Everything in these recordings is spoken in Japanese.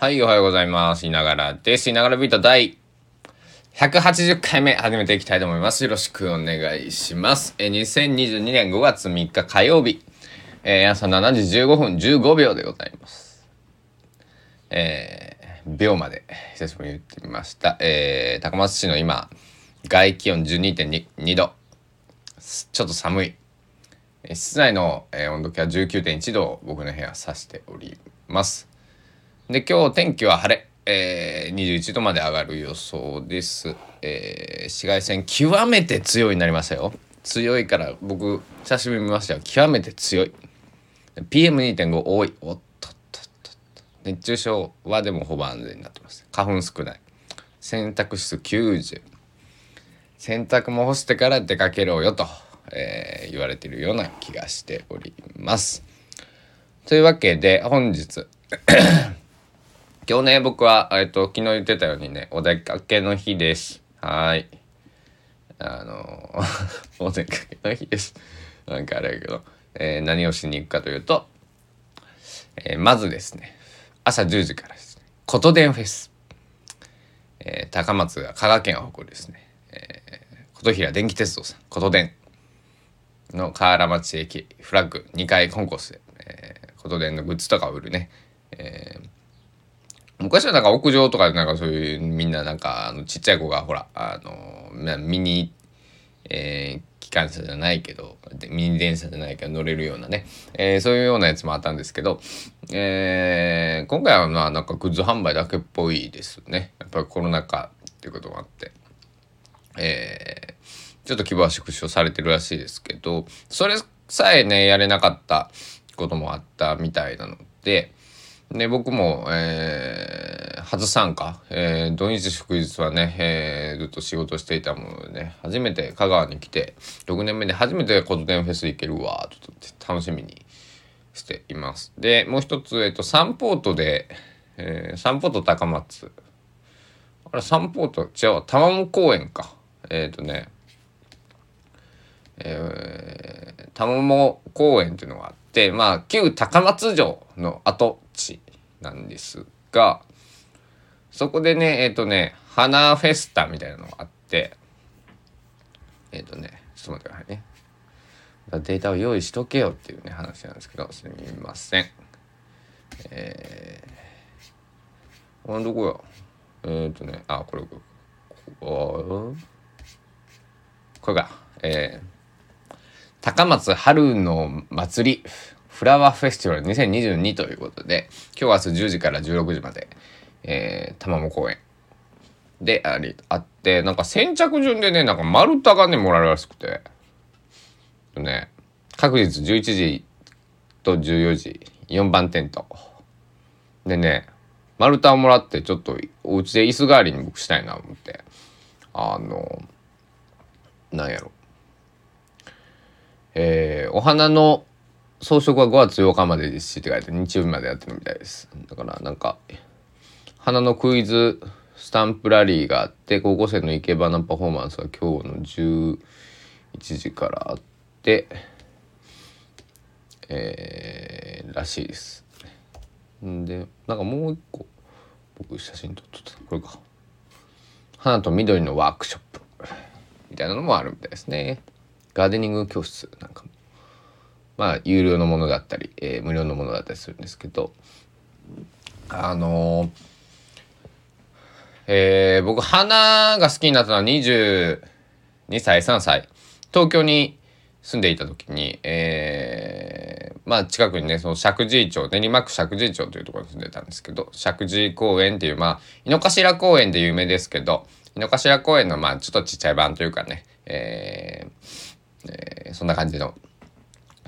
はい、おはようございます。いながらです。いながらビート第180回目始めていきたいと思います。よろしくお願いします。え2022年5月3日火曜日、えー、朝7時15分15秒でございます。えー、秒まで久しぶりに言ってみました。えー、高松市の今、外気温12.2度。ちょっと寒い。室内の、え温度計は19.1度を僕の部屋指しております。で、今日天気は晴れ。えー、21度まで上がる予想です。えー、紫外線極めて強いになりましたよ。強いから僕久しぶりに見ましたよ。極めて強い。PM2.5 多い。おっとっとっとっと熱中症はでもほぼ安全になってます。花粉少ない。洗濯室90。洗濯も干してから出かけろよと、えー、言われているような気がしております。というわけで本日今日ね、僕は、えっと、昨日言ってたようにね、お出かけの日です。はい。あの、お出かけの日です。なんかあれやけど、えー、何をしに行くかというと、えー、まずですね、朝10時からですね、琴電フェス。えー、高松が香川県を誇るですね、えー、琴平電気鉄道さん、琴電の河原町駅フラッグ2階コンコースで、えー、琴電のグッズとかを売るね、えー、昔はなんか屋上とかでなんかそういうみんななんかあのちっちゃい子がほらあのミニ、えー、機関車じゃないけどミニ電車じゃないけど乗れるようなね、えー、そういうようなやつもあったんですけど、えー、今回はまあなんかグッズ販売だけっぽいですねやっぱりコロナ禍っていうこともあって、えー、ちょっと規模は縮小されてるらしいですけどそれさえねやれなかったこともあったみたいなので。で、僕も、えー、初参加、えー、土日祝日はね、えー、ずっと仕事していたものでね、初めて香川に来て、6年目で初めて琴電フェス行けるわ、ちょっと楽しみにしています。で、もう一つ、えっ、ー、と、サンポートで、えー、サンポート高松。あれ、サンポート、違う、玉藻公園か。えっ、ー、とね、えー、玉藻公園っていうのがあって、まあ、旧高松城の跡地なんですが、そこでね、えっ、ー、とね、花フェスタみたいなのがあって、えっ、ー、とね、ちょっと待ってくださいね。データを用意しとけよっていうね、話なんですけど、すみません。えー、あ、どこや？えっ、ー、とね、あ、これ、ここ、これか。えー、高松春の祭りフラワーフェスティバル2022ということで、今日明日10時から16時まで、えー、玉藻公園であり、あって、なんか先着順でね、なんか丸太がね、もらえるらしくて、ね、確実11時と14時、4番テント。でね、丸太をもらって、ちょっとお家で椅子代わりに僕したいな思って、あの、なんやろ。えー、お花の装飾は5月8日までですしって書いて日曜日までやってるみたいです。だからなんか花のクイズスタンプラリーがあって高校生の生け花パフォーマンスが今日の11時からあってえー、らしいです。んでなんかもう一個僕写真撮っとったこれか花と緑のワークショップみたいなのもあるみたいですねガーデニング教室なんかもまあ有料のものだったり、えー、無料のものだったりするんですけどあのー、えー、僕花が好きになったのは22歳3歳。東京に住んでいた時に、えー、まあ近くにねその石神井町練馬区石神井町というところに住んでたんですけど石神井公園っていうまあ井の頭公園で有名ですけど井の頭公園のまあちょっとちっちゃい版というかね、えーえー、そんな感じの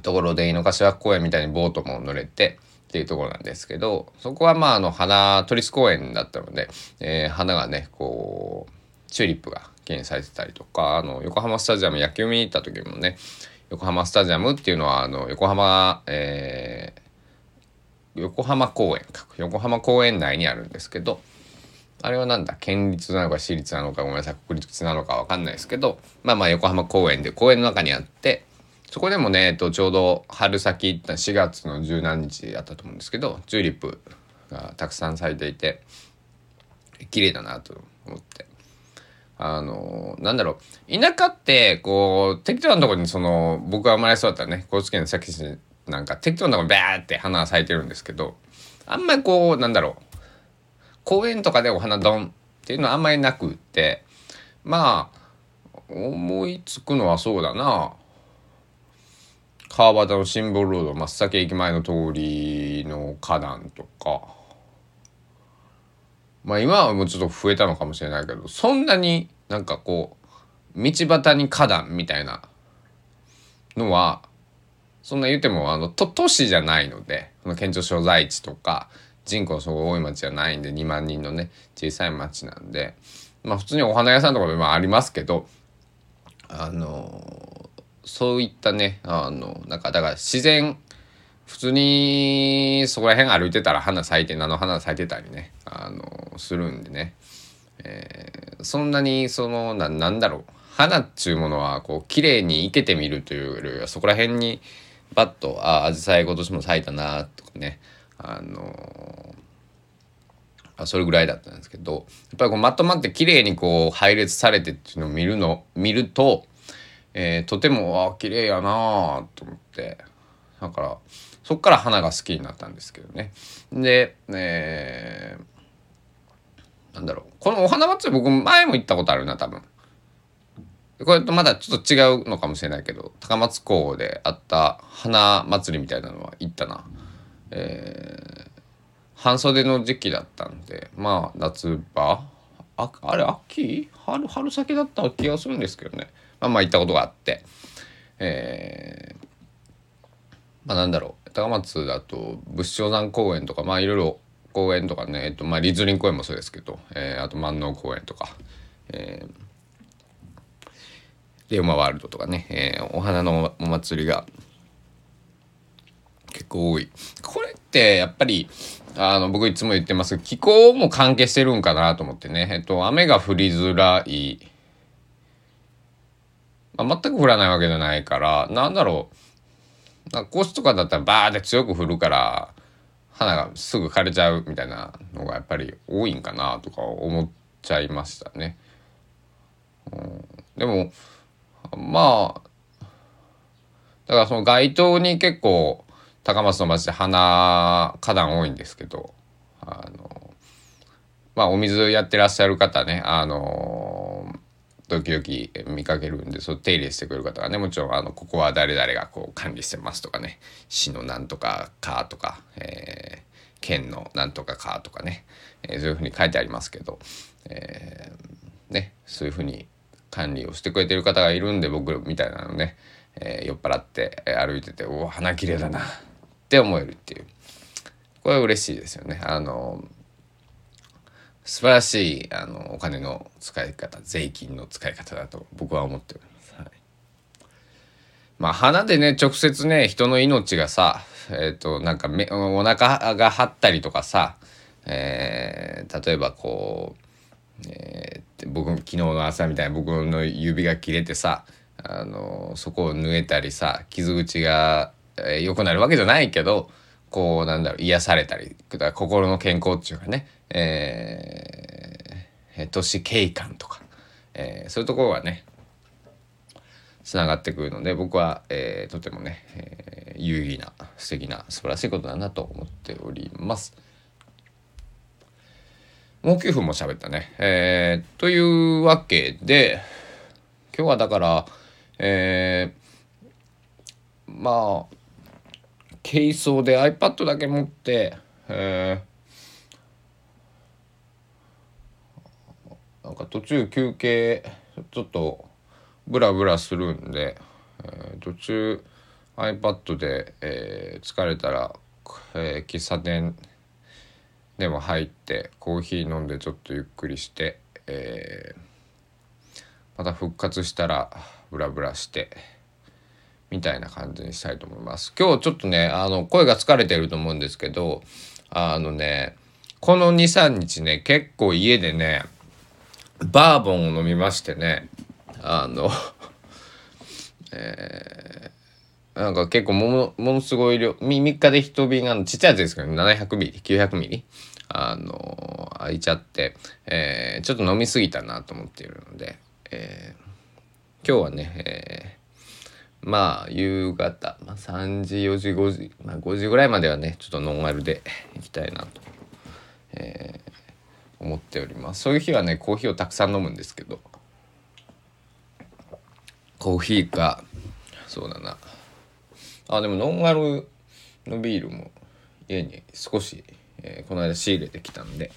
ところで井の頭公園みたいにボートも乗れてっていうところなんですけどそこはまああの花都立公園だったので、えー、花がねこうチューリップが記念されてたりとかあの横浜スタジアム野球見に行った時もね横浜スタジアムっていうのはあの横浜、えー、横浜公園か。横浜公園内にあるんですけどあれはなんだ県立なのか私立なのかごめんなさい国立なのか分かんないですけどまあまあ横浜公園で公園の中にあってそこでもね、えっと、ちょうど春先行った4月の十何日やったと思うんですけどチューリップがたくさん咲いていて綺麗だなと思って。あのなんだろう。田舎ってこう適当なとこにその僕は生まれそうだったね高知県の佐木市なんか適当なとこにバーって花が咲いてるんですけどあんまりこうなんだろう。公園とかでお花ドンっていうのはあんまりなくってまあ思いつくのはそうだな。川端のシンボルロード松崎駅前の通りの花壇とか。まあ今はもうちょっと増えたのかもしれないけどそんなになんかこう道端に花壇みたいなのはそんな言ってもあの都都市じゃないので県庁所在地とか人口すごい多い町じゃないんで2万人のね小さい町なんでまあ普通にお花屋さんとかでもありますけどあのそういったねあのなんかだから自然普通にそこら辺歩いてたら花咲いて菜の花咲いてたりねあのするんでね、えー、そんなにそのななんだろう花っちゅうものはこう綺麗に生けてみるというよりはそこら辺にバッとああ紫陽花今年も咲いたなとかねあのあそれぐらいだったんですけどやっぱりこうまとまって綺麗にこう配列されてっていうのを見るの見ると、えー、とてもあ綺麗やなと思って。だからそっから花が好きになったんですけどね。で、えー、なんだろう。このお花祭り僕前も行ったことあるな多分。これとまだちょっと違うのかもしれないけど高松港であった花祭りみたいなのは行ったな。えー、半袖の時期だったんでまあ夏場。ああれ秋？春春先だった気がするんですけどね。まあまあ行ったことがあってえー、まあなんだろう高松だと仏生山公園とかまあいろいろ公園とかね、えっとまあ、リズリン公園もそうですけど、えー、あと万能公園とか、えー、レオマワールドとかね、えー、お花のお祭りが結構多い。これってやっぱりあの僕いつも言ってます気候も関係してるんかなと思ってね、えっと、雨が降りづらい、まあ、全く降らないわけじゃないからなんだろうなコースとかだったらバーって強く降るから花がすぐ枯れちゃうみたいなのがやっぱり多いんかなとか思っちゃいましたね。うん、でもまあだからその街灯に結構高松の町で花花壇多いんですけどあのまあお水やってらっしゃる方ねあの時々見かけるんでそ手入れしてくれる方がねもちろんあのここは誰々がこう管理してますとかね。市のなんとかかとか、えー、県のなんとかかとかね、えー、そういうふうに書いてありますけど、えー、ねそういうふうに管理をしてくれてる方がいるんで僕みたいなのね、えー、酔っ払って歩いてて「おお花綺麗だな」って思えるっていう。これは嬉しいですよね。あの素晴らしいあのお金の使い方税金の使い方だと僕は思っております。はい、まあ花でね直接ね人の命がさえっ、ー、となんかめお腹が張ったりとかさ、えー、例えばこう、えー、僕昨日の朝みたいに僕の指が切れてさあのそこを縫えたりさ傷口がえー、良くなるわけじゃないけどこうなんだろう癒されたり心の健康っていうかね、えー、都市景観とか、えー、そういうところがねつながってくるので僕は、えー、とてもね、えー、有意義な素敵な素晴らしいことだなと思っております。もう9分も喋ったね。えー、というわけで今日はだからえー、まあ軽装で iPad だけ持って、えー、なんか途中休憩ちょっとブラブラするんで、えー、途中 iPad で、えー、疲れたら、えー、喫茶店でも入ってコーヒー飲んでちょっとゆっくりして、えー、また復活したらブラブラして。みたいな感じにしたいと思います。今日ちょっとね、あの、声が疲れてると思うんですけど、あのね、この2、3日ね、結構家でね、バーボンを飲みましてね、あの えー、なんか結構もの、ものすごい量、3日で一瓶、あの、ちっちゃいやつですけど、700ミリ、900ミリ、あの、空いちゃって、えー、ちょっと飲みすぎたなと思っているので、えー、今日はね、えー、まあ、夕方、まあ、3時、4時、5時、まあ、5時ぐらいまではね、ちょっとノンアルでいきたいなと、えー、思っております。そういう日はね、コーヒーをたくさん飲むんですけど、コーヒーか、そうだな、あでもノンアルのビールも家に少し、えー、この間仕入れてきたんで。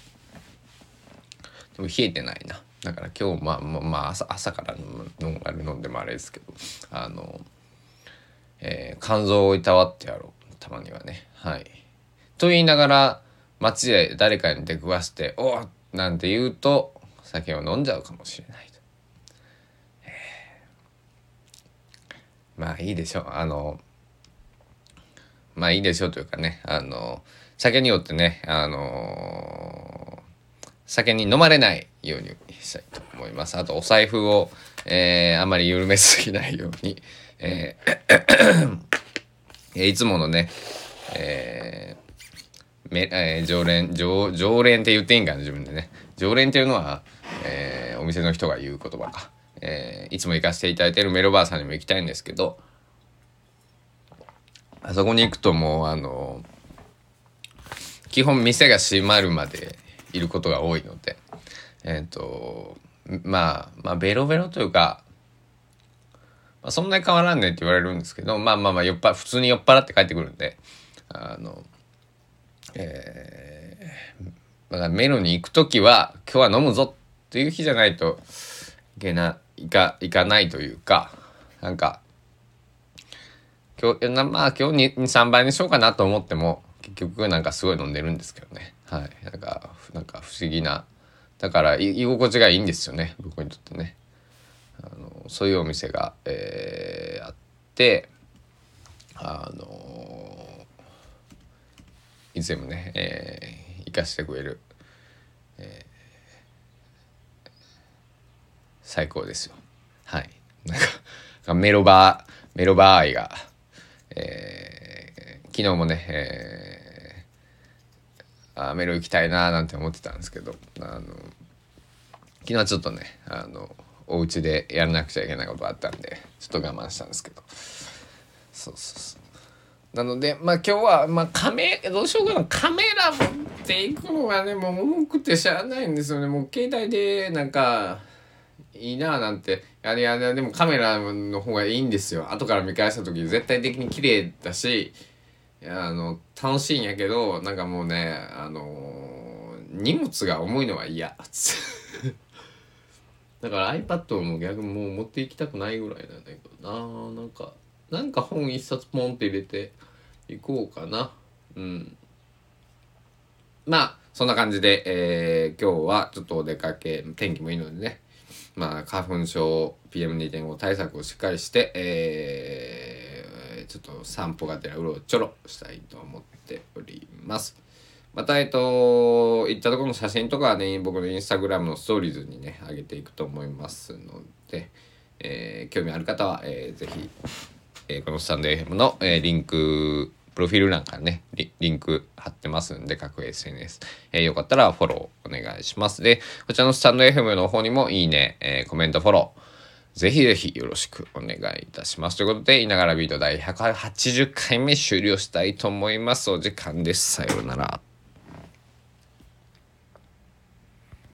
でも冷えてないな。だから今日まあまあ、まあ、朝朝からノンアル飲んでもあれですけど。あの、えー、肝臓をいたわってやろう。たまにはね。はい。と言いながら街で誰かに出くわして「おっ!」なんて言うと酒を飲んじゃうかもしれないと。まあいいでしょうあのまあいいでしょうというかね、あの、酒によってね、あの酒に飲まれないようにしたいと思います。あとお財布を、えー、あまり緩めすぎないように、えー、いつものね、えー、めえー、常連常常連って言っていいんかな自分でね。常連っていうのは、えー、お店の人が言う言葉か、えー、いつも行かせていただいてるメロバーさんにも行きたいんですけどあそこに行くともうあの基本店が閉まるまでいることが多いのでえっ、ー、とまあまあベロベロというか、まあ、そんなに変わらんねって言われるんですけどまあまあまあ酔っぱ普通に酔っ払って帰ってくるんであのえー、だメロに行く時は今日は飲むぞっていう日じゃないといけないかいかないというかなんか今日まあ今日23倍にしようかなと思っても結局なんかすごい飲んでるんですけどね。はい。なんかなんか不思議なだから居心地がいいんですよね僕にとってね。あのそういうお店が、えー、あってあのいつでもね、えー、行かせてくれる、えー、最高ですよ。はい。なんかメロバーメロバー愛がえー、昨日もね、えー、あメロ行きたいななんて思ってたんですけどあの昨日はちょっとねあのお家でやらなくちゃいけないことあったんでちょっと我慢したんですけど。そうそうそう。なのでまあ今日は、まあ、カメどうしようかな。カメラ持っていくのがねもう重くてしゃあないんですよね。もう携帯でなんかいいななんて。いやいやでもカメラの方がいいんですよ。後から見返した時絶対的に綺麗だしあの楽しいんやけどなんかもうねあの荷物が重いのは嫌。だから iPad も逆にもう持っていきたくないぐらいなんだけどななんかなんか本一冊ポンって入れていこうかな。うん。まあそんな感じで、えー、今日はちょっとお出かけ天気もいいのでね。まあ、花粉症 PM2.5 対策をしっかりして、えー、ちょっと散歩がてらうろちょろしたいと思っております。また、えっと、行ったところの写真とかはね、僕のインスタグラムのストーリーズにね、上げていくと思いますので、えー、興味ある方は、えー、ぜひ、えー、このスタンド FM の、えー、リンクプロフィール欄からねリ、リンク貼ってますんで、各 SNS。えー、よかったらフォローお願いします。で、こちらのスタンド FM の方にもいいね、えー、コメント、フォロー、ぜひぜひよろしくお願いいたします。ということで、いながらビート第180回目終了したいと思います。お時間です。さようなら。